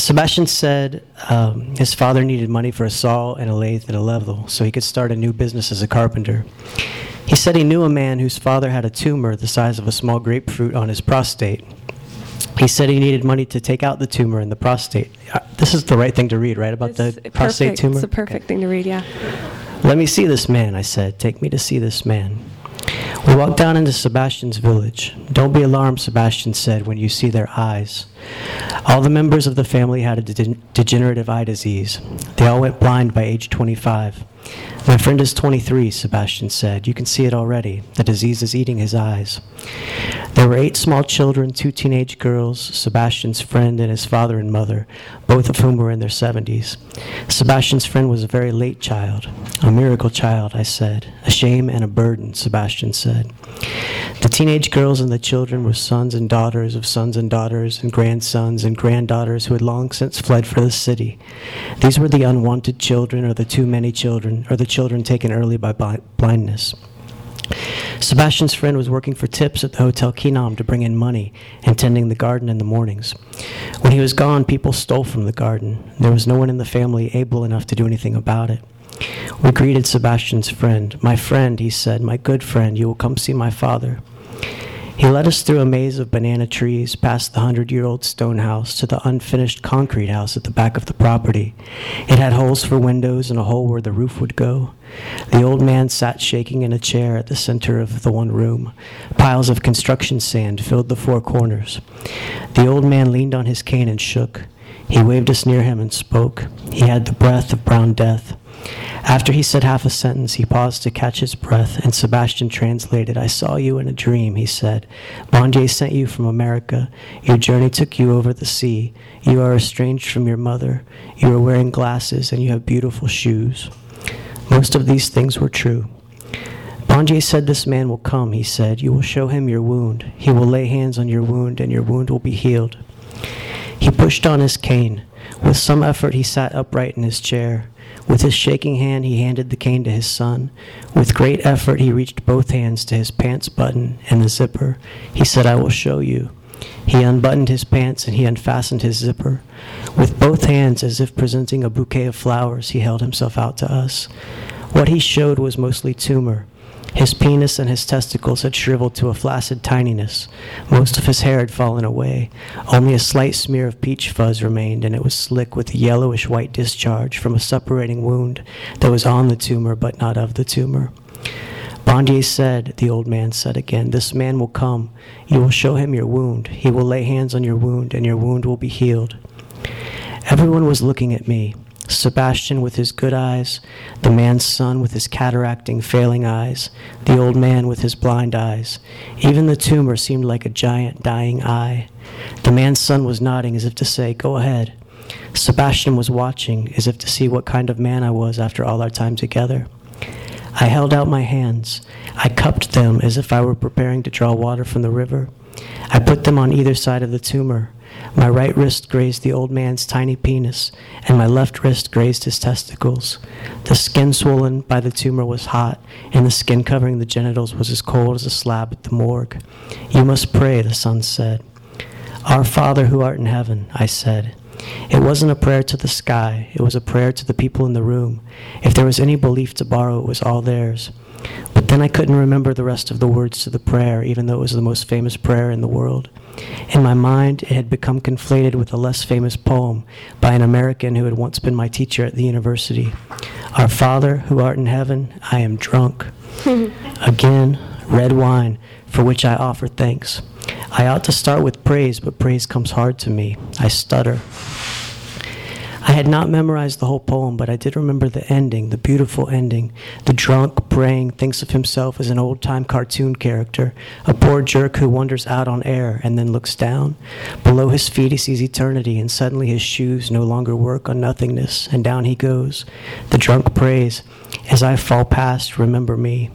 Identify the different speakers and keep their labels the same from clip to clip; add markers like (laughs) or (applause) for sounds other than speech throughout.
Speaker 1: Sebastian said um, his father needed money for a saw and a lathe and a level so he could start a new business as a carpenter. He said he knew a man whose father had a tumor the size of a small grapefruit on his prostate. He said he needed money to take out the tumor in the prostate. Uh, this is the right thing to read, right? About
Speaker 2: It's
Speaker 1: the prostate
Speaker 2: perfect.
Speaker 1: tumor?
Speaker 2: It's the perfect thing to read, yeah.
Speaker 1: Let me see this man, I said. Take me to see this man. We walked down into Sebastian's village. Don't be alarmed, Sebastian said, when you see their eyes. All the members of the family had a de- degenerative eye disease. They all went blind by age 25. My friend is 23, Sebastian said. You can see it already. The disease is eating his eyes. There were eight small children, two teenage girls, Sebastian's friend, and his father and mother, both of whom were in their 70s. Sebastian's friend was a very late child. A miracle child, I said. A shame and a burden, Sebastian said. The teenage girls and the children were sons and daughters of sons and daughters and grandsons and granddaughters who had long since fled for the city. These were the unwanted children or the too many children or the children taken early by blindness. Sebastian's friend was working for tips at the Hotel Kinam to bring in money and tending the garden in the mornings. When he was gone, people stole from the garden. There was no one in the family able enough to do anything about it. We greeted Sebastian's friend. My friend, he said, my good friend, you will come see my father. He led us through a maze of banana trees, past the hundred year old stone house, to the unfinished concrete house at the back of the property. It had holes for windows and a hole where the roof would go. The old man sat shaking in a chair at the center of the one room. Piles of construction sand filled the four corners. The old man leaned on his cane and shook. He waved us near him and spoke. He had the breath of brown death. After he said half a sentence, he paused to catch his breath, and Sebastian translated. I saw you in a dream, he said. Bondye sent you from America. Your journey took you over the sea. You are estranged from your mother. You are wearing glasses, and you have beautiful shoes. Most of these things were true. Bondye said, This man will come, he said. You will show him your wound. He will lay hands on your wound, and your wound will be healed. He pushed on his cane. With some effort, he sat upright in his chair. With his shaking hand, he handed the cane to his son. With great effort, he reached both hands to his pants button and the zipper. He said, I will show you. He unbuttoned his pants and he unfastened his zipper. With both hands, as if presenting a bouquet of flowers, he held himself out to us. What he showed was mostly tumor. His penis and his testicles had shriveled to a flaccid tininess. Most of his hair had fallen away. Only a slight smear of peach fuzz remained, and it was slick with a yellowish white discharge from a suppurating wound that was on the tumor but not of the tumor. Bondye said, the old man said again, This man will come. You will show him your wound. He will lay hands on your wound, and your wound will be healed. Everyone was looking at me. Sebastian with his good eyes, the man's son with his cataracting, failing eyes, the old man with his blind eyes. Even the tumor seemed like a giant dying eye. The man's son was nodding as if to say, Go ahead. Sebastian was watching as if to see what kind of man I was after all our time together. I held out my hands. I cupped them as if I were preparing to draw water from the river. I put them on either side of the tumor. My right wrist grazed the old man's tiny penis, and my left wrist grazed his testicles. The skin swollen by the tumor was hot, and the skin covering the genitals was as cold as a slab at the morgue. You must pray, the son said. Our Father who art in heaven, I said. It wasn't a prayer to the sky, it was a prayer to the people in the room. If there was any belief to borrow, it was all theirs. Then I couldn't remember the rest of the words to the prayer, even though it was the most famous prayer in the world. In my mind, it had become conflated with a less famous poem by an American who had once been my teacher at the university. Our Father, who art in heaven, I am drunk. (laughs) Again, red wine, for which I offer thanks. I ought to start with praise, but praise comes hard to me. I stutter. I had not memorized the whole poem, but I did remember the ending, the beautiful ending. The drunk, praying, thinks of himself as an old time cartoon character, a poor jerk who wanders out on air and then looks down. Below his feet, he sees eternity, and suddenly his shoes no longer work on nothingness, and down he goes. The drunk prays, As I fall past, remember me.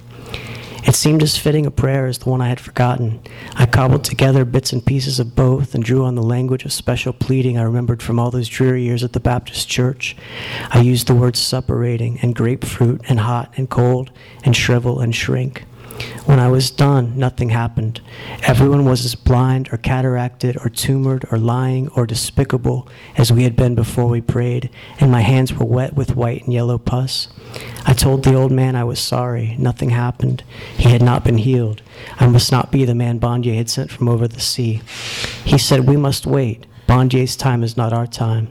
Speaker 1: It seemed as fitting a prayer as the one I had forgotten. I cobbled together bits and pieces of both and drew on the language of special pleading I remembered from all those dreary years at the Baptist church. I used the words suppurating and grapefruit and hot and cold and shrivel and shrink. When I was done, nothing happened. Everyone was as blind or cataracted or tumored or lying or despicable as we had been before we prayed, and my hands were wet with white and yellow pus. I told the old man I was sorry. Nothing happened. He had not been healed. I must not be the man Bondye had sent from over the sea. He said, We must wait. Bondye's time is not our time.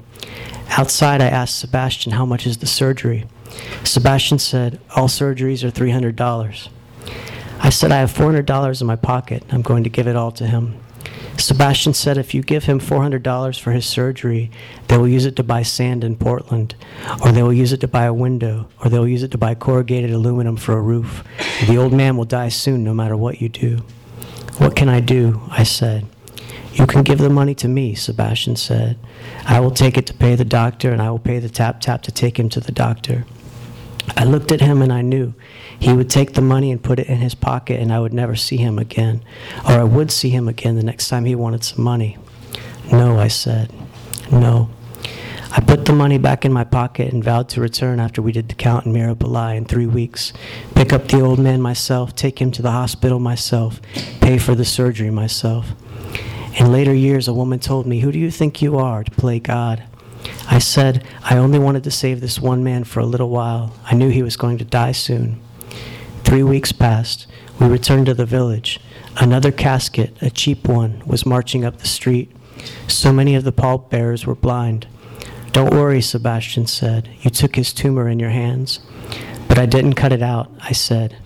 Speaker 1: Outside, I asked Sebastian, How much is the surgery? Sebastian said, All surgeries are $300. I said, I have $400 in my pocket. I'm going to give it all to him. Sebastian said if you give him $400 for his surgery, they will use it to buy sand in Portland, or they will use it to buy a window, or they will use it to buy corrugated aluminum for a roof. The old man will die soon no matter what you do. What can I do? I said. You can give the money to me, Sebastian said. I will take it to pay the doctor, and I will pay the tap tap to take him to the doctor. I looked at him and I knew he would take the money and put it in his pocket, and I would never see him again. Or I would see him again the next time he wanted some money. No, I said. No. I put the money back in my pocket and vowed to return after we did the count in Mirebalais in three weeks. Pick up the old man myself, take him to the hospital myself, pay for the surgery myself. In later years, a woman told me, Who do you think you are to play God? I said, I only wanted to save this one man for a little while. I knew he was going to die soon. Three weeks passed. We returned to the village. Another casket, a cheap one, was marching up the street. So many of the pallbearers were blind. Don't worry, Sebastian said. You took his tumor in your hands. But I didn't cut it out, I said.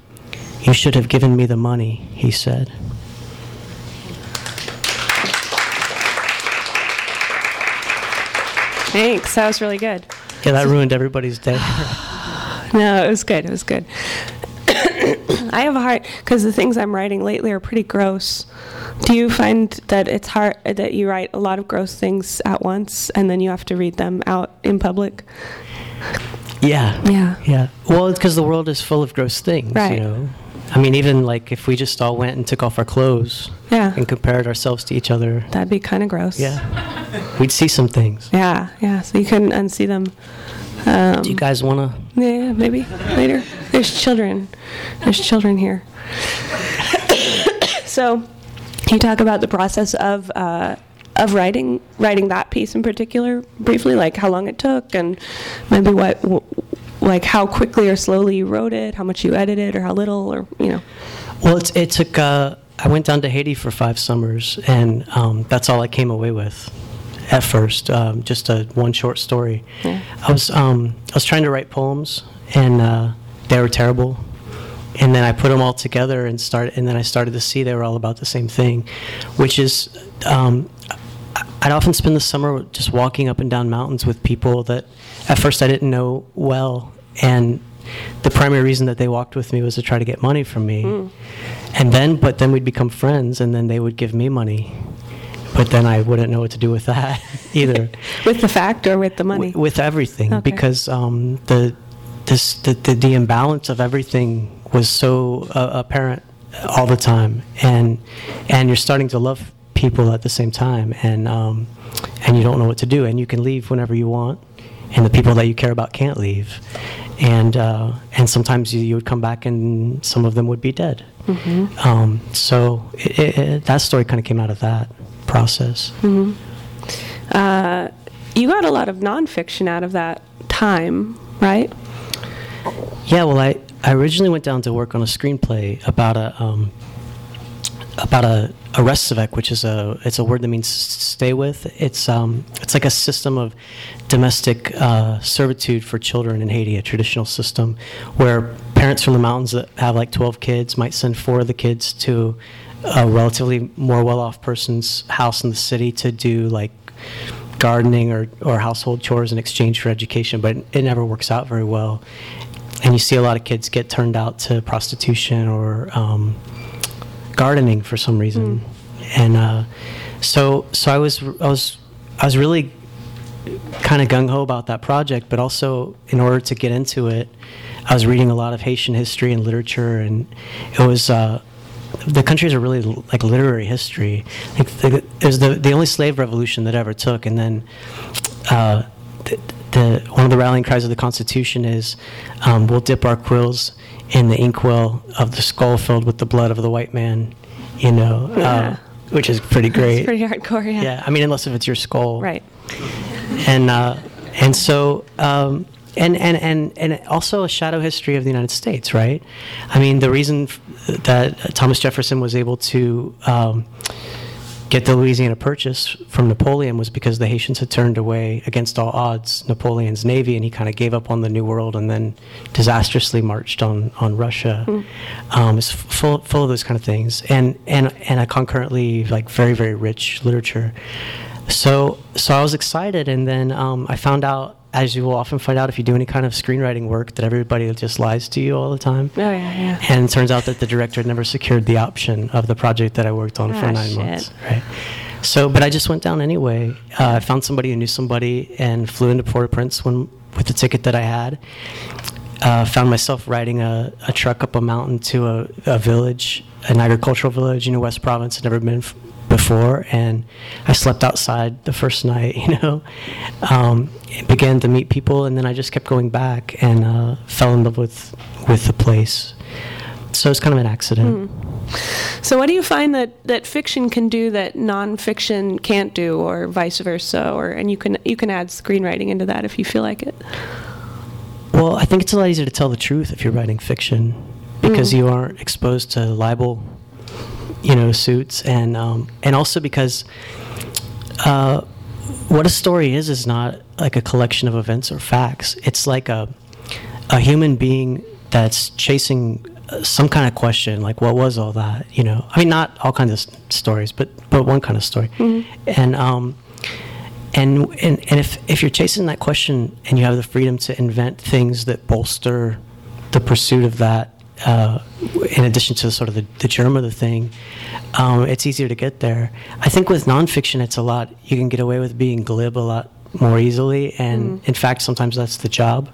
Speaker 1: You should have given me the money, he said.
Speaker 2: Thanks. That was really good.
Speaker 1: Yeah, that ruined everybody's day. (sighs)
Speaker 2: No, it was good. It was good. I have a hard because the things I'm writing lately are pretty gross. Do you find that it's hard that you write a lot of gross things at once and then you have to read them out in public?
Speaker 1: yeah.
Speaker 2: Yeah.
Speaker 1: Yeah. Well, it's because the world is full of gross things,
Speaker 2: Right.
Speaker 1: you know. I mean, even like if we just all went and took off our clothes
Speaker 2: Yeah.
Speaker 1: and compared ourselves to each other,
Speaker 2: That'd be kind of gross.
Speaker 1: yeah, we'd see some things.
Speaker 2: Yeah. Yeah. So you couldn't unsee them. Um,
Speaker 1: Do you guys want to?
Speaker 2: Yeah, maybe later. There's children. There's children here. (coughs) so, can you talk about the process of uh, of writing writing that piece in particular briefly, like how long it took, and maybe what, w- like how quickly or slowly you wrote it, how much you edited, or how little, or you know.
Speaker 1: Well, it's, it took. Uh, I went down to Haiti for five summers, and um, that's all I came away with. At first, um, just a one short story.
Speaker 2: Yeah.
Speaker 1: I was um, I was trying to write poems, and uh, they were terrible. And then I put them all together and start, and then I started to see they were all about the same thing, which is um, I'd often spend the summer just walking up and down mountains with people that at first I didn't know well, and the primary reason that they walked with me was to try to get money from me, and then but then we'd become friends, and then they would give me money, but then I wouldn't know what to do with that (laughs) either (laughs)
Speaker 2: With the fact or with the money?
Speaker 1: w- with everything
Speaker 2: Okay.
Speaker 1: because um, the this the, the the imbalance of everything was so uh, apparent all the time, and and you're starting to love people at the same time, and um, and you don't know what to do, and you can leave whenever you want, and the people that you care about can't leave, and uh, and sometimes you, you would come back and some of them would be dead. Um, so it, it, it, that story kind of came out of that process. Mm.
Speaker 2: Uh, you got a lot of nonfiction out of that time, right?
Speaker 1: Yeah, well, I I originally went down to work on a screenplay about a um, about a, a which is a it's a word that means stay with. It's um it's like a system of domestic uh, servitude for children in Haiti, a traditional system where parents from the mountains that have like 12 kids might send four of the kids to a relatively more well-off person's house in the city to do like gardening or, or household chores in exchange for education, but it never works out very well. And you see a lot of kids get turned out to prostitution or um, gardening for some reason. And uh, so, so I was, I was, I was really kind of gung ho about that project, but also in order to get into it, I was reading a lot of Haitian history and literature, and it was. Uh, the countries a really like literary history. Like the, it was the the only slave revolution that ever took, and then uh, the, the one of the rallying cries of the Constitution is, um, "We'll dip our quills in the inkwell of the skull filled with the blood of the white man," you know,
Speaker 2: Yeah.
Speaker 1: uh, which is pretty great.
Speaker 2: It's pretty hardcore, yeah.
Speaker 1: yeah, I mean, unless if it's your skull,
Speaker 2: Right.
Speaker 1: and uh, and so um, and and and and also a shadow history of the United States, right? I mean, the reason that Thomas Jefferson was able to um, get the Louisiana Purchase from Napoleon was because the Haitians had turned away against all odds Napoleon's navy, and he kind of gave up on the New World and then disastrously marched on on Russia. Um, it's full full of those kind of things, and and and a concurrently like very very rich literature. So so I was excited, and then um, I found out. As you will often find out if you do any kind of screenwriting work, that everybody just lies to you all the time.
Speaker 2: Oh, yeah, yeah.
Speaker 1: And it turns out that the director had never secured the option of the project that I worked on for
Speaker 2: Ah,
Speaker 1: nine
Speaker 2: shit.
Speaker 1: months. Right. So, but I just went down anyway. Uh, I found somebody who knew somebody and flew into Port-au-Prince when, with the ticket that I had. Uh, found myself riding a, a truck up a mountain to a, a village, an agricultural village in the West Province. I'd never been f- before, and I slept outside the first night. (laughs) You know, um, began to meet people, and then I just kept going back and uh, fell in love with with the place. So it's kind of an accident.
Speaker 2: So, what do you find that, that fiction can do that nonfiction can't do, or vice versa? Or and you can you can add screenwriting into that if you feel like it.
Speaker 1: Well, I think it's a lot easier to tell the truth if you're writing fiction because you aren't exposed to libel, you know, suits, and um, and also because uh, what a story is is not like a collection of events or facts. It's like a a human being that's chasing uh, some kind of question, like what was all that? You know, I mean, not all kinds of stories, but but one kind of story, and um, and and and if if you're chasing that question and you have the freedom to invent things that bolster the pursuit of that, uh, in addition to sort of the, the germ of the thing, um, it's easier to get there. I think with nonfiction, it's a lot. You can get away with being glib a lot more easily, and in fact, sometimes that's the job.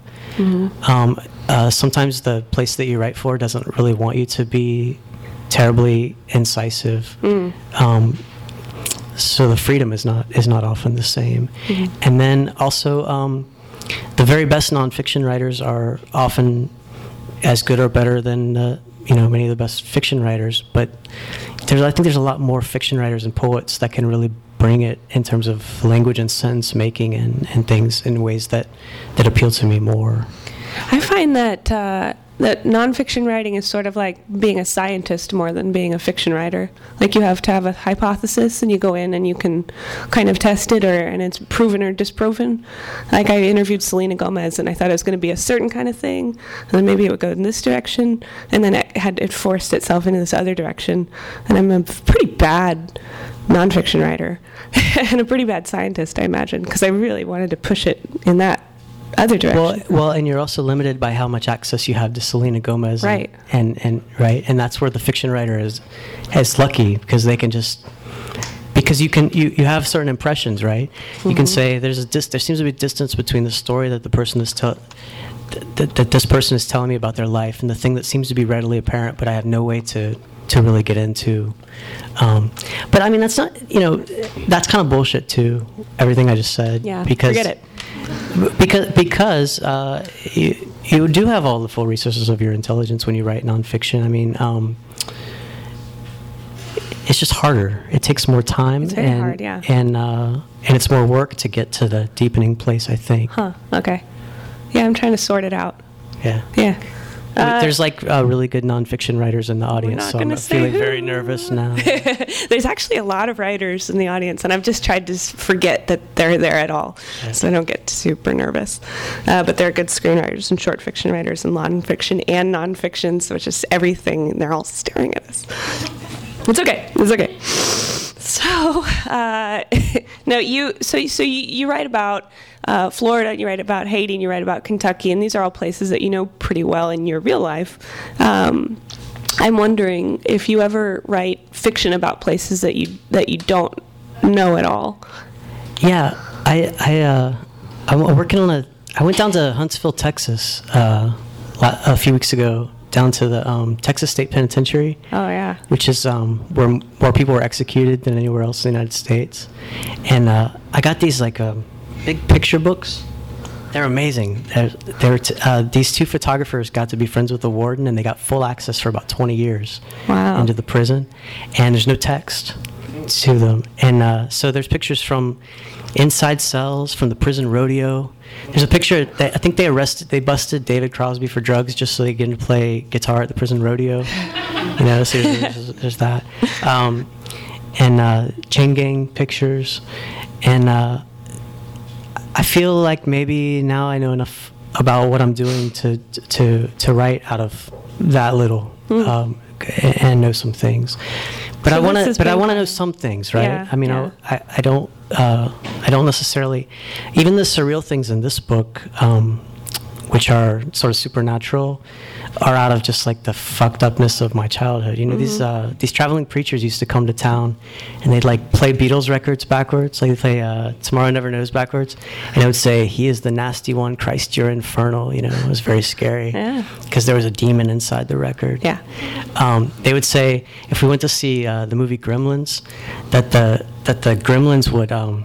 Speaker 1: Um, uh, sometimes the place that you write for doesn't really want you to be terribly incisive. Um, so the freedom is not is not often the same. And then also, um, the very best nonfiction writers are often as good or better than uh, you know many of the best fiction writers. But there's I think there's a lot more fiction writers and poets that can really bring it in terms of language and sentence making and, and things in ways that that appeal to me more.
Speaker 2: I find that uh, that nonfiction writing is sort of like being a scientist more than being a fiction writer. Like you have to have a hypothesis, and you go in and you can kind of test it, or and it's proven or disproven. Like I interviewed Selena Gomez, and I thought it was going to be a certain kind of thing, and then maybe it would go in this direction, and then it had it forced itself into this other direction. And I'm a pretty bad nonfiction writer (laughs) and a pretty bad scientist, I imagine, because I really wanted to push it in that other direction.
Speaker 1: Well, well, and you're also limited by how much access you have to Selena Gomez, and-
Speaker 2: Right.
Speaker 1: And, and right, and that's where the fiction writer is is lucky because they can just because you can you, you have certain impressions, right? You can say there's a dis- there seems to be a distance between the story that the person is tell that, that this person is telling me about their life and the thing that seems to be readily apparent, but I have no way to to really get into. Um, but I mean, that's not you know that's kind of bullshit too. Everything I just said.
Speaker 2: Yeah,
Speaker 1: because
Speaker 2: forget it.
Speaker 1: Because because uh, you, you do have all the full resources of your intelligence when you write nonfiction. I mean, um, it's just harder. It takes more time,
Speaker 2: It's very
Speaker 1: and
Speaker 2: hard, yeah.
Speaker 1: and uh, and it's more work to get to the deepening place. I think.
Speaker 2: Huh. Okay. Yeah, I'm trying to sort it out.
Speaker 1: Yeah.
Speaker 2: Yeah. Uh,
Speaker 1: There's like uh, really good nonfiction writers in the audience, so I'm feeling
Speaker 2: who.
Speaker 1: very nervous now. (laughs)
Speaker 2: There's actually a lot of writers in the audience, and I've just tried to forget that they're there at all, so I don't get super nervous. Uh, but there are good screenwriters and short fiction writers and nonfiction and nonfiction, so it's just everything, and they're all staring at us. It's okay. It's okay. So, (laughs) uh, (laughs) no, you. So, so you, you write about uh, Florida, you write about Haiti, and you write about Kentucky, and these are all places that you know pretty well in your real life. Um, I'm wondering if you ever write fiction about places that you that you don't know at all.
Speaker 1: Yeah, I I uh, I'm working on a. I went down to Huntsville, Texas, uh, a few weeks ago, down to the um, Texas State Penitentiary,
Speaker 2: Oh yeah.
Speaker 1: which is um, where more people were executed than anywhere else in the United States. And uh, I got these like um, big picture books. They're amazing. They're, they're t- uh, these two photographers got to be friends with the warden, and they got full access for about 20 years
Speaker 2: Wow.
Speaker 1: into the prison. And there's no text to them. And uh, so there's pictures from inside cells, from the prison rodeo. There's a picture that I think they arrested, they busted David Crosby for drugs just so they get to play guitar at the prison rodeo. (laughs) you know, so there's, there's that. Um, and uh, chain gang pictures. And uh, I feel like maybe now I know enough about what I'm doing to to to write out of that little um, and know some things. But.
Speaker 2: So
Speaker 1: I want to. But I want to know some things, right?
Speaker 2: Yeah,
Speaker 1: I mean,
Speaker 2: yeah.
Speaker 1: I, I don't. Uh, I don't necessarily. Even the surreal things in this book, um, which are sort of supernatural, are out of just like the fucked upness of my childhood. You know, these
Speaker 2: Mm-hmm.
Speaker 1: uh, these traveling preachers used to come to town, and they'd like play Beatles records backwards, like they play uh, "Tomorrow Never Knows" backwards, and it would say, "He is the nasty one, Christ, you're infernal." You know, it was very scary
Speaker 2: Yeah.
Speaker 1: because there was a demon inside the record.
Speaker 2: Yeah.
Speaker 1: Um, they would say if we went to see uh, the movie Gremlins, that the that the gremlins would um,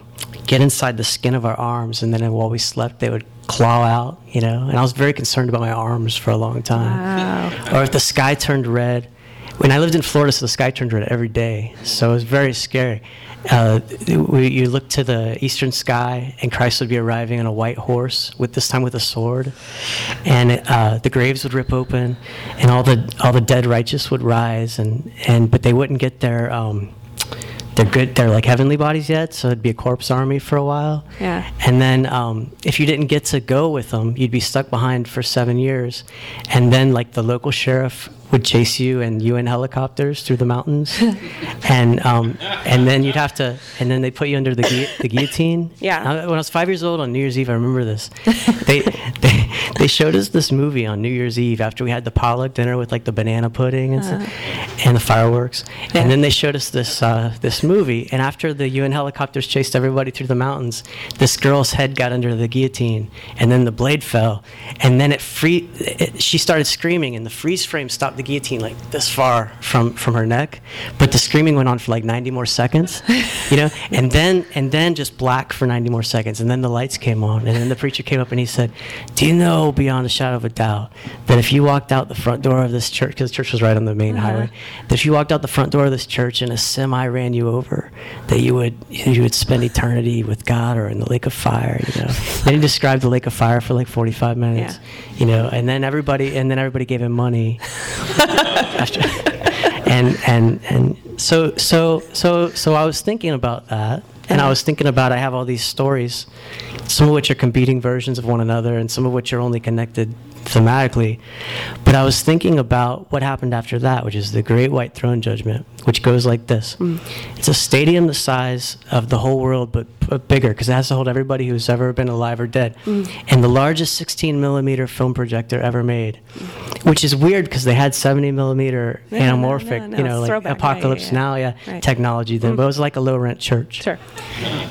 Speaker 1: get inside the skin of our arms, and then while we slept, they would claw out. You know, and I was very concerned about my arms for a long time.
Speaker 2: Wow.
Speaker 1: Or if the sky turned red. When I lived in Florida, so the sky turned red every day, so it was very scary. Uh, we, you look to the eastern sky, and Christ would be arriving on a white horse, with this time with a sword, and uh, the graves would rip open, and all the all the dead righteous would rise, and, and but they wouldn't get their um, their good their like heavenly bodies yet, so it'd be a corpse army for a while.
Speaker 2: Yeah.
Speaker 1: And then um, if you didn't get to go with them, you'd be stuck behind for seven years. And then like the local sheriff would chase you in UN helicopters through the mountains, (laughs) and um, and then you'd have to, and then they put you under the, the guillotine. (laughs)
Speaker 2: Yeah.
Speaker 1: Uh, When I was five years old on New Year's Eve, I remember this. they, (laughs) they they showed us this movie on New Year's Eve after we had the potluck dinner with like the banana pudding and stuff, and the fireworks.
Speaker 2: Yeah.
Speaker 1: And then they showed us this uh, this movie. And after the UN helicopters chased everybody through the mountains, this girl's head got under the guillotine, and then the blade fell, and then it free. It, she started screaming, and the freeze frame stopped the guillotine like this far from from her neck, but the screaming went on for like 90 more seconds, you know. (laughs) And then and then just black for 90 more seconds, and then the lights came on, and then the preacher came up and he said, "Do you know beyond a shadow of a doubt that if you walked out the front door of this church, because the church was right on the main uh-huh. highway, that if you walked out the front door of this church and a semi ran you over, that you would you would spend eternity with God or in the lake of fire, you know?" (laughs) then he described the lake of fire for like 45 minutes, you know, and then everybody and then everybody gave him money. (laughs) And and and so so so so I was thinking about that, and I was thinking about I have all these stories, some of which are competing versions of one another, and some of which are only connected thematically. But I was thinking about what happened after that, which is the Great White Throne Judgment, which goes like this: mm. It's a stadium the size of the whole world, but, but bigger, because it has to hold everybody who's ever been alive or dead, mm. and the largest 16 millimeter film projector ever made, which is weird because they had 70 millimeter
Speaker 2: No, no, no,
Speaker 1: anamorphic,
Speaker 2: no,
Speaker 1: you know, like
Speaker 2: throwback.
Speaker 1: Apocalypse now, yeah,
Speaker 2: Right.
Speaker 1: technology then, but it was like a low rent church.
Speaker 2: Sure.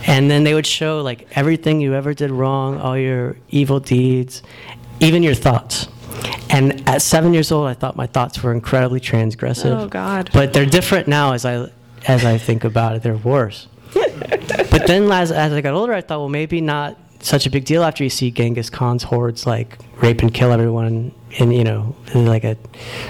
Speaker 1: And then they would show like everything you ever did wrong, all your evil deeds, even your thoughts. And at seven years old, I thought my thoughts were incredibly transgressive.
Speaker 2: Oh, God.
Speaker 1: But they're different now as I as I think about it. They're worse. (laughs) but then as, as I got older, I thought, well, maybe not such a big deal after you see Genghis Khan's hordes like rape and kill everyone in you know in like a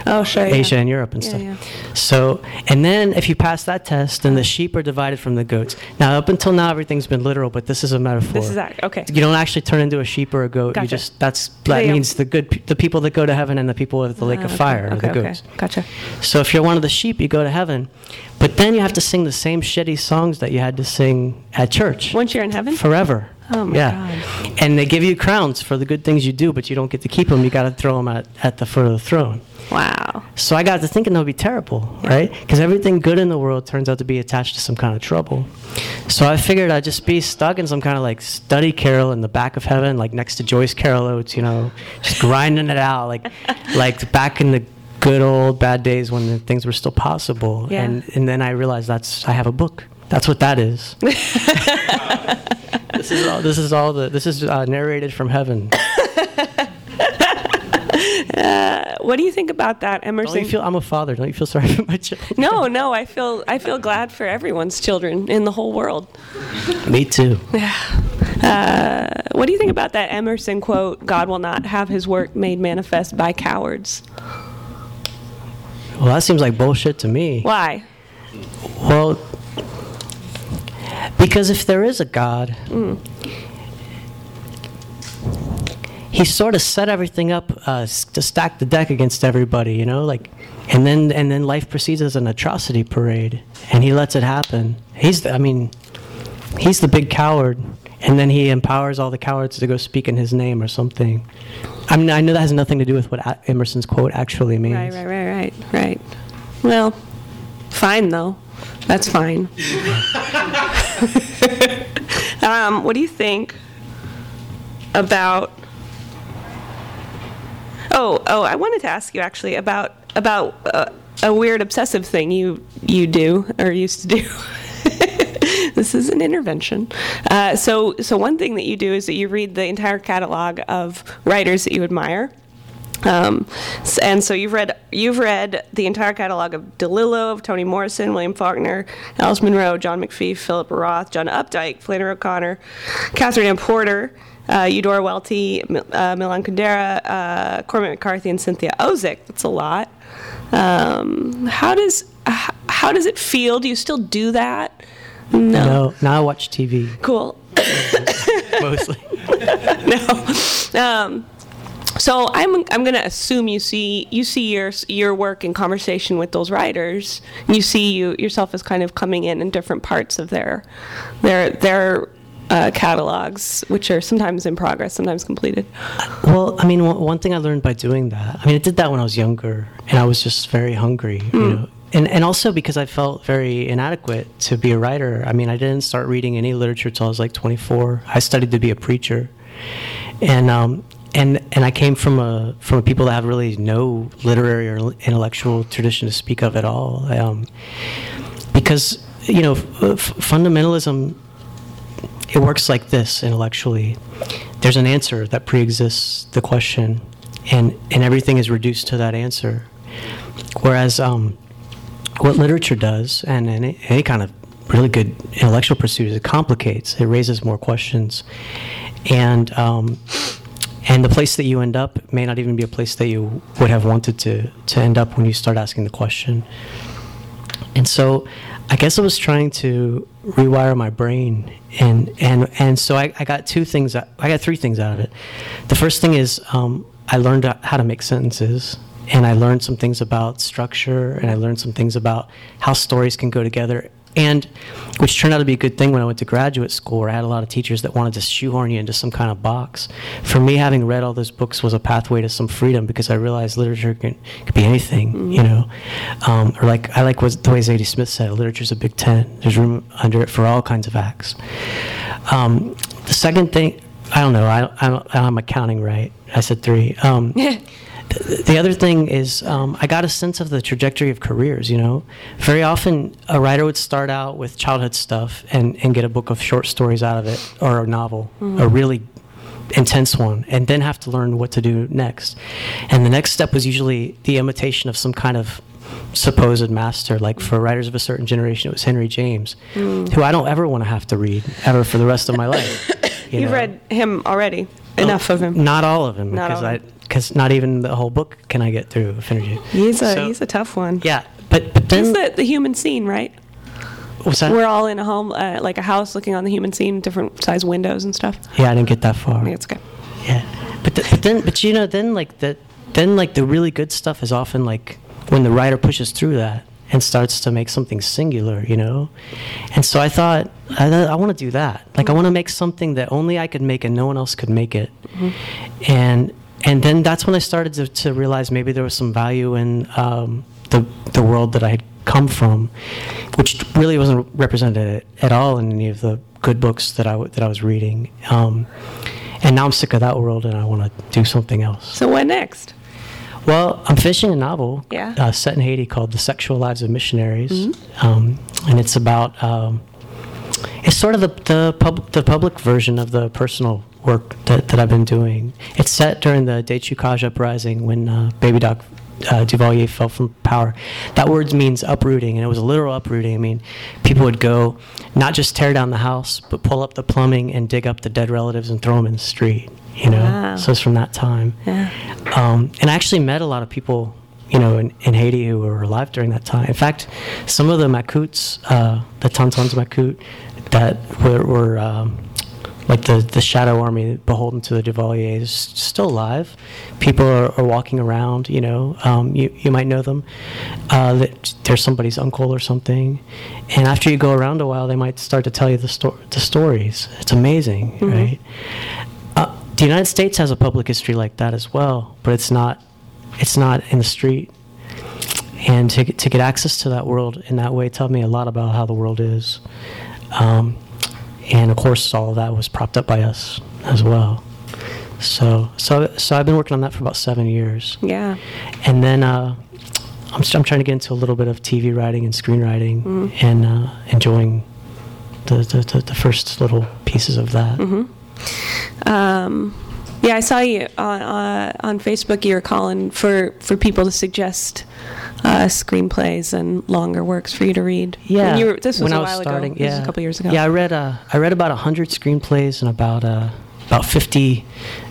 Speaker 2: Oh, sure. yeah.
Speaker 1: Asia and Europe and
Speaker 2: Yeah,
Speaker 1: stuff.
Speaker 2: yeah.
Speaker 1: So, and then if you pass that test, then the sheep are divided from the goats. Now, up until now, everything's been literal, but this is a metaphor.
Speaker 2: This is that. Okay.
Speaker 1: You don't actually turn into a sheep or a goat.
Speaker 2: Gotcha.
Speaker 1: You just that's that
Speaker 2: Yeah, yeah.
Speaker 1: means the good the people that go to heaven and the people at the lake
Speaker 2: Ah,
Speaker 1: of
Speaker 2: okay,
Speaker 1: fire
Speaker 2: Okay.
Speaker 1: the
Speaker 2: Okay.
Speaker 1: goats.
Speaker 2: Gotcha.
Speaker 1: So if you're one of the sheep, you go to heaven, but then you have to sing the same shitty songs that you had to sing at church
Speaker 2: Once you're in heaven.
Speaker 1: forever.
Speaker 2: Oh my
Speaker 1: yeah. And they give you crowns for the good things you do, but you don't get to keep them. You got to throw them at, at the foot of the throne.
Speaker 2: Wow.
Speaker 1: So I got to thinking that would be terrible, right? Because everything good in the world turns out to be attached to some kind of trouble. So I figured I'd just be stuck in some kind of like study carrel in the back of heaven, like next to Joyce Carol Oates, you know, just grinding it out, like (laughs) like back in the good old bad days when things were still possible.
Speaker 2: Yeah.
Speaker 1: And and then I realized that's I have a book. That's what that is. (laughs) this is all. This is all the. This is uh, narrated from heaven. (laughs)
Speaker 2: What do you think about that,
Speaker 1: Don't
Speaker 2: Emerson?
Speaker 1: you feel? I'm a father. Don't you feel sorry (laughs) for my children?
Speaker 2: no, no. I feel I feel glad for everyone's children in the whole world.
Speaker 1: Me too. (sighs)
Speaker 2: Uh, what do you think about that Emerson quote? God will not have His work made manifest by cowards.
Speaker 1: Well, that seems like bullshit to me.
Speaker 2: Why?
Speaker 1: Well, because if there is a God, he sort of set everything up uh, to stack the deck against everybody, you know, like, and then and then life proceeds as an atrocity parade, and he lets it happen. He's, the, I mean, he's the big coward, and then he empowers all the cowards to go speak in his name or something. I mean, I know that has nothing to do with what A- Emerson's quote actually means.
Speaker 2: Right, right, right, right, right. Well, fine though. That's fine. (laughs) (laughs) um, what do you think about? Oh, oh, I wanted to ask you actually about about uh, a weird obsessive thing you you do or used to do. (laughs) this is an intervention. Uh, so, so one thing that you do is that you read the entire catalog of writers that you admire. Um, and so you've read you've read the entire catalog of DeLillo, of Toni Morrison, William Faulkner, Alice Munro, John McPhee, Philip Roth, John Updike, Flannery O'Connor, Katherine Anne Porter, uh, Eudora Welty, uh, Milan Kundera, uh, Cormac McCarthy, and Cynthia Ozick. That's a lot. Um, how does how does it feel? Do you still do that? No.
Speaker 1: No, now I watch TV
Speaker 2: Cool. (laughs)
Speaker 1: mostly. (laughs)
Speaker 2: no. Um, so I'm I'm going to assume you see you see your your work in conversation with those writers. You see you yourself as kind of coming in in different parts of their their their uh, catalogs, which are sometimes in progress, sometimes completed.
Speaker 1: Well, I mean, one, one thing I learned by doing that, I mean, I did that when I was younger, and I was just very hungry, you know. And, and also because I felt very inadequate to be a writer. I mean, I didn't start reading any literature till I was like 24. I studied to be a preacher, and um, and and I came from a from a people that have really no literary or intellectual tradition to speak of at all. Um, because you know, f- fundamentalism it works like this intellectually. There's an answer that pre-exists the question, and and everything is reduced to that answer. Whereas um, what literature does, and any, any kind of really good intellectual pursuit, is it complicates. It raises more questions, and um, and the place that you end up may not even be a place that you would have wanted to to end up when you start asking the question. And so I guess I was trying to rewire my brain and and and so I, I got two things I got three things out of it. The first thing is um, I learned how to make sentences and I learned some things about structure and I learned some things about how stories can go together and which turned out to be a good thing when I went to graduate school where I had a lot of teachers that wanted to shoehorn you into some kind of box. For me, having read all those books was a pathway to some freedom because I realized literature can, could be anything, you know. Um, or like I like what the way Zadie Smith said, literature's a big tent. There's room under it for all kinds of acts. Um, the second thing, I don't know. I don't, I don't, I'm accounting right. I said three. Um, (laughs) the other thing is um, I got a sense of the trajectory of careers. You know, very often a writer would start out with childhood stuff and, and get a book of short stories out of it or a novel, a really intense one, and then have to learn what to do next. And the next step was usually the imitation of some kind of supposed master. Like for writers of a certain generation, it was Henry James, who I don't ever want to have to read ever for the rest of my life. (coughs) You
Speaker 2: You've
Speaker 1: know?
Speaker 2: read him already. Enough of him.
Speaker 1: Not all of him,
Speaker 2: Not
Speaker 1: because
Speaker 2: all
Speaker 1: I. because not even the whole book can I get through Finergy.
Speaker 2: He's a
Speaker 1: So-
Speaker 2: he's a tough one.
Speaker 1: Yeah, but but then
Speaker 2: the, the human scene, right?
Speaker 1: what's that?
Speaker 2: We're all in a home, uh, like a house, looking on the human scene, different size windows and stuff.
Speaker 1: yeah, I didn't get that far.
Speaker 2: I think it's okay.
Speaker 1: Yeah, but, th- but then but you know then like the then like the really good stuff is often like when the writer pushes through that and starts to make something singular, you know. And so I thought I, I want to do that. Like I want to make something that only I could make and no one else could make it. And and then that's when I started to, to realize maybe there was some value in um, the the world that I had come from, which really wasn't represented at all in any of the good books that I that I was reading. Um, and now I'm sick of that world, and I want to do something else.
Speaker 2: So what next?
Speaker 1: Well, I'm finishing a novel
Speaker 2: Yeah.
Speaker 1: uh, set in Haiti called "The Sexual Lives of Missionaries," um, and it's about um, it's sort of the the, pub- the public version of the personal work that, that I've been doing. It's set during the Dechoukaj uprising when uh, Baby Doc uh, Duvalier fell from power. That word means uprooting, and it was a literal uprooting. I mean, people would go not just tear down the house, but pull up the plumbing and dig up the dead relatives and throw them in the street. You know,
Speaker 2: Wow.
Speaker 1: so it's from that time.
Speaker 2: Yeah.
Speaker 1: Um, and I actually met a lot of people, you know, in, in Haiti who were alive during that time. In fact, some of the Macoutes, uh, the Tontons Makut, that were, were um, like the, the shadow army beholden to the Duvalier is still alive. People are, are walking around, you know, um, you, you might know them. Uh, that they're somebody's uncle or something. And after you go around a while, they might start to tell you the, sto- the stories. It's amazing, right? Uh, the United States has a public history like that as well, but it's not it's not in the street. And to get, to get access to that world in that way taught me a lot about how the world is. Um, and of course, all of that was propped up by us as well. So so so I've been working on that for about seven years,
Speaker 2: Yeah.
Speaker 1: and then uh, I'm I'm trying to get into a little bit of TV writing and screenwriting,
Speaker 2: Mm-hmm.
Speaker 1: and uh, enjoying the, the, the the first little pieces of that.
Speaker 2: Um, yeah, I saw you on uh, on Facebook. You were calling for for people to suggest uh, screenplays and longer works for you to read.
Speaker 1: Yeah,
Speaker 2: And you were, this was
Speaker 1: when
Speaker 2: a
Speaker 1: I was
Speaker 2: while
Speaker 1: starting,
Speaker 2: ago. This
Speaker 1: yeah,
Speaker 2: was a couple years ago.
Speaker 1: Yeah, I read uh, I read about hundred screenplays and about uh, about fifty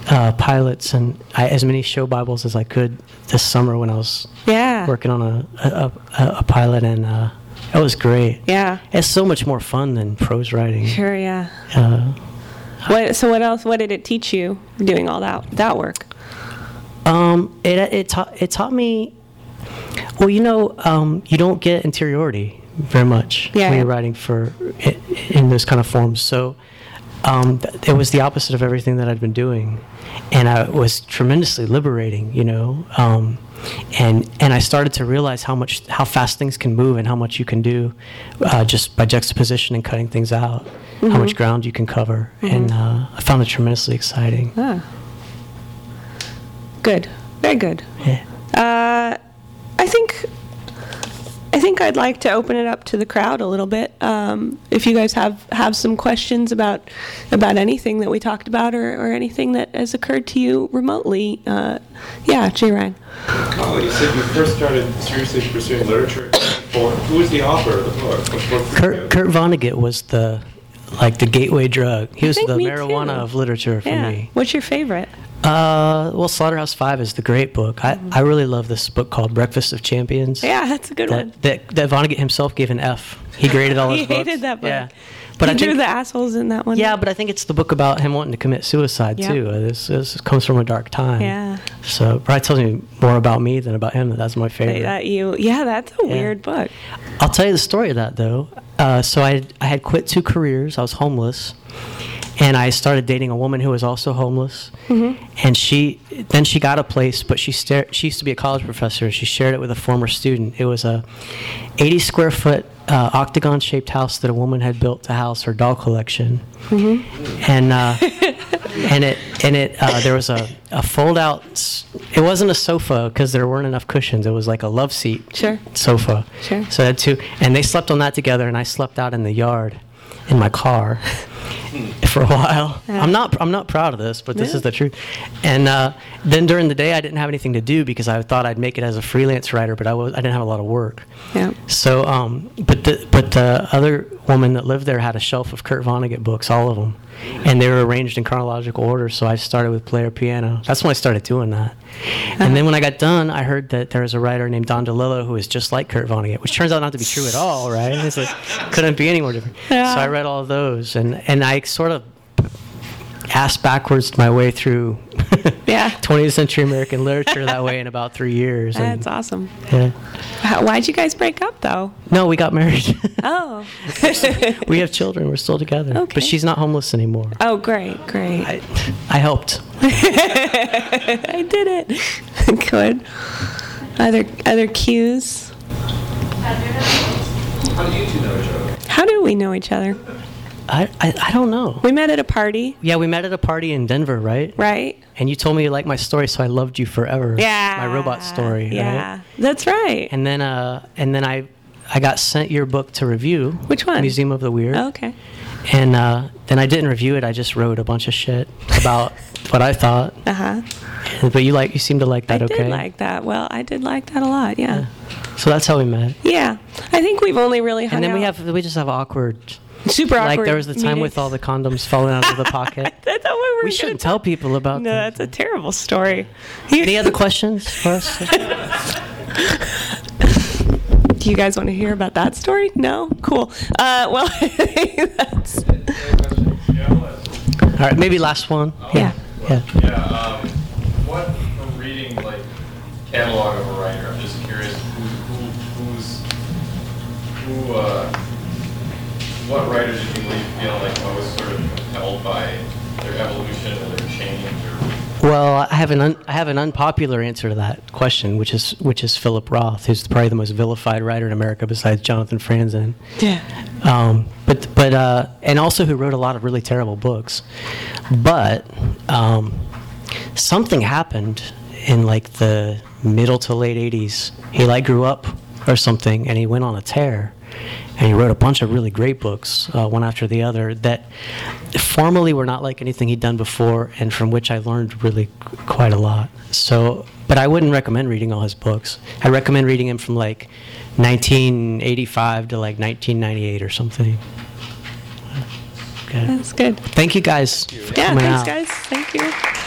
Speaker 1: uh, pilots and I, as many show bibles as I could this summer when I was
Speaker 2: Yeah.
Speaker 1: working on a a, a, a pilot, and uh, it was great.
Speaker 2: Yeah.
Speaker 1: It's so much more fun than prose writing.
Speaker 2: Sure. Yeah. What? So what else? What did it teach you doing all that that work?
Speaker 1: Um, it it taught it taught me. Well, you know, um, you don't get interiority very much
Speaker 2: Yeah,
Speaker 1: when
Speaker 2: yeah.
Speaker 1: you're writing for in those kind of forms. So um, it was the opposite of everything that I'd been doing, and I, it was tremendously liberating. You know, um, and and I started to realize how much how fast things can move and how much you can do uh, just by juxtaposition and cutting things out. How much ground you can cover, and uh, I found it tremendously exciting.
Speaker 2: Ah. Good. Very good.
Speaker 1: Yeah.
Speaker 2: Uh, I think I think I'd like to open it up to the crowd a little bit. Um, if you guys have, have some questions about about anything that we talked about or, or anything that has occurred to you remotely, uh, yeah, Jay Ryan.
Speaker 3: Oh, you said you first started seriously pursuing literature. For, who was the author of the book? What book did
Speaker 1: Kurt, Kurt Vonnegut was the like the gateway drug. He was the marijuana
Speaker 2: too.
Speaker 1: of literature for
Speaker 2: Yeah.
Speaker 1: me.
Speaker 2: What's your favorite?
Speaker 1: Uh, well, Slaughterhouse Five is the great book. I, I really love this book called Breakfast of Champions.
Speaker 2: Yeah, that's a good one.
Speaker 1: That, that that Vonnegut himself gave an F. He graded all (laughs) his
Speaker 2: He
Speaker 1: books.
Speaker 2: He hated that book.
Speaker 1: Yeah,
Speaker 2: But he
Speaker 1: I
Speaker 2: drew
Speaker 1: think
Speaker 2: the assholes in that one.
Speaker 1: yeah, but I think it's the book about him wanting to commit suicide
Speaker 2: Yeah.
Speaker 1: too. Uh, this, this comes from a dark time.
Speaker 2: Yeah.
Speaker 1: So probably tells me more about me than about him. That's my favorite.
Speaker 2: that you. Yeah, that's a
Speaker 1: Yeah.
Speaker 2: weird book.
Speaker 1: I'll tell you the story of that though. Uh, so I I had quit two careers. I was homeless, and I started dating a woman who was also homeless. And she then she got a place, but she stared, she used to be a college professor. She shared it with a former student. It was a 80 square foot uh, octagon shaped house that a woman had built to house her doll collection. And uh, (laughs) and it and it uh, there was a, a fold out. It wasn't a sofa because there weren't enough cushions. It was like a love seat
Speaker 2: Sure.
Speaker 1: sofa.
Speaker 2: Sure.
Speaker 1: So I had two, and they slept on that together, and I slept out in the yard, in my car, (laughs) for a while. I'm not, I'm not proud of this, but this
Speaker 2: Yeah.
Speaker 1: is the truth. And uh, then during the day, I didn't have anything to do because I thought I'd make it as a freelance writer, but I was, I didn't have a lot of work.
Speaker 2: Yeah.
Speaker 1: So, um, but the but the other woman that lived there had a shelf of Kurt Vonnegut books, all of them. and they were arranged in chronological order. So I started with player piano. That's when I started doing that. And then when I got done, I heard that there was a writer named Don DeLillo who is just like Kurt Vonnegut, which turns out not to be true at all, right? It's like couldn't be any more different.
Speaker 2: Yeah.
Speaker 1: So I read all of those, and and I sort of ass backwards my way through (laughs)
Speaker 2: Yeah. (laughs)
Speaker 1: 20th century American literature that way in about three years. and-
Speaker 2: That's awesome.
Speaker 1: yeah.
Speaker 2: How, why'd you guys break up though?
Speaker 1: No, we got married. (laughs)
Speaker 2: Oh.
Speaker 1: we have children. We're still together.
Speaker 2: Okay.
Speaker 1: But she's not homeless anymore.
Speaker 2: oh, great, great.
Speaker 1: I, I helped.
Speaker 2: I did it. Good. Other other cues.
Speaker 3: How do you two know each other?
Speaker 2: How do we know each other?
Speaker 1: I, I, I don't know.
Speaker 2: We met at a party,
Speaker 1: Yeah, we met at a party in Denver, right?
Speaker 2: right?
Speaker 1: And you told me you liked my story, so I loved you forever.
Speaker 2: Yeah.
Speaker 1: My robot story.
Speaker 2: Yeah,
Speaker 1: Right?
Speaker 2: that's right.
Speaker 1: And then uh and then I I got sent your book to review.
Speaker 2: Which one?
Speaker 1: Museum of the Weird.
Speaker 2: okay.
Speaker 1: And uh, then I didn't review it. I just wrote a bunch of shit about (laughs) what I thought.
Speaker 2: Uh huh.
Speaker 1: But you like you seem to like that,
Speaker 2: I
Speaker 1: okay?
Speaker 2: did like that. Well, I did like that a lot. Yeah.
Speaker 1: so that's how we met.
Speaker 2: Yeah. I think we've only really hung
Speaker 1: And then we have we just have awkward.
Speaker 2: Super awkward.
Speaker 1: Like there was the time with all the condoms falling out of the (laughs) pocket.
Speaker 2: That's how we were.
Speaker 1: we shouldn't tell people about
Speaker 2: No,
Speaker 1: that.
Speaker 2: that's a terrible story. (laughs)
Speaker 1: Any other questions for us? (laughs)
Speaker 2: Do you guys want to hear about that story? No? Cool. Uh, well, that's.
Speaker 3: Yeah, I'll ask.
Speaker 1: All right, maybe last one.
Speaker 2: Yeah.
Speaker 1: Yeah.
Speaker 3: Yeah, um, what, from reading, like, catalog of a writer, I'm just curious, who, who, who's, who, uh, what writers did you leave feeling like most sort of compelled by their evolution or their change or?
Speaker 1: Well, I have an un- I have an unpopular answer to that question, which is which is Philip Roth, who's probably the most vilified writer in America besides Jonathan Franzen.
Speaker 2: Yeah.
Speaker 1: Um, but but uh, and also who wrote a lot of really terrible books. But um, something happened in like the middle to late '80s. He like grew up or something, and he went on a tear. And he wrote a bunch of really great books, uh, one after the other, that formally were not like anything he'd done before, and from which I learned really qu- quite a lot. So, but I wouldn't recommend reading all his books. I recommend reading him from like 1985 to like 1998 or something. Okay.
Speaker 2: That's good.
Speaker 1: Thank you guys for
Speaker 2: Yeah, thanks,
Speaker 1: out.
Speaker 2: guys. Thank you.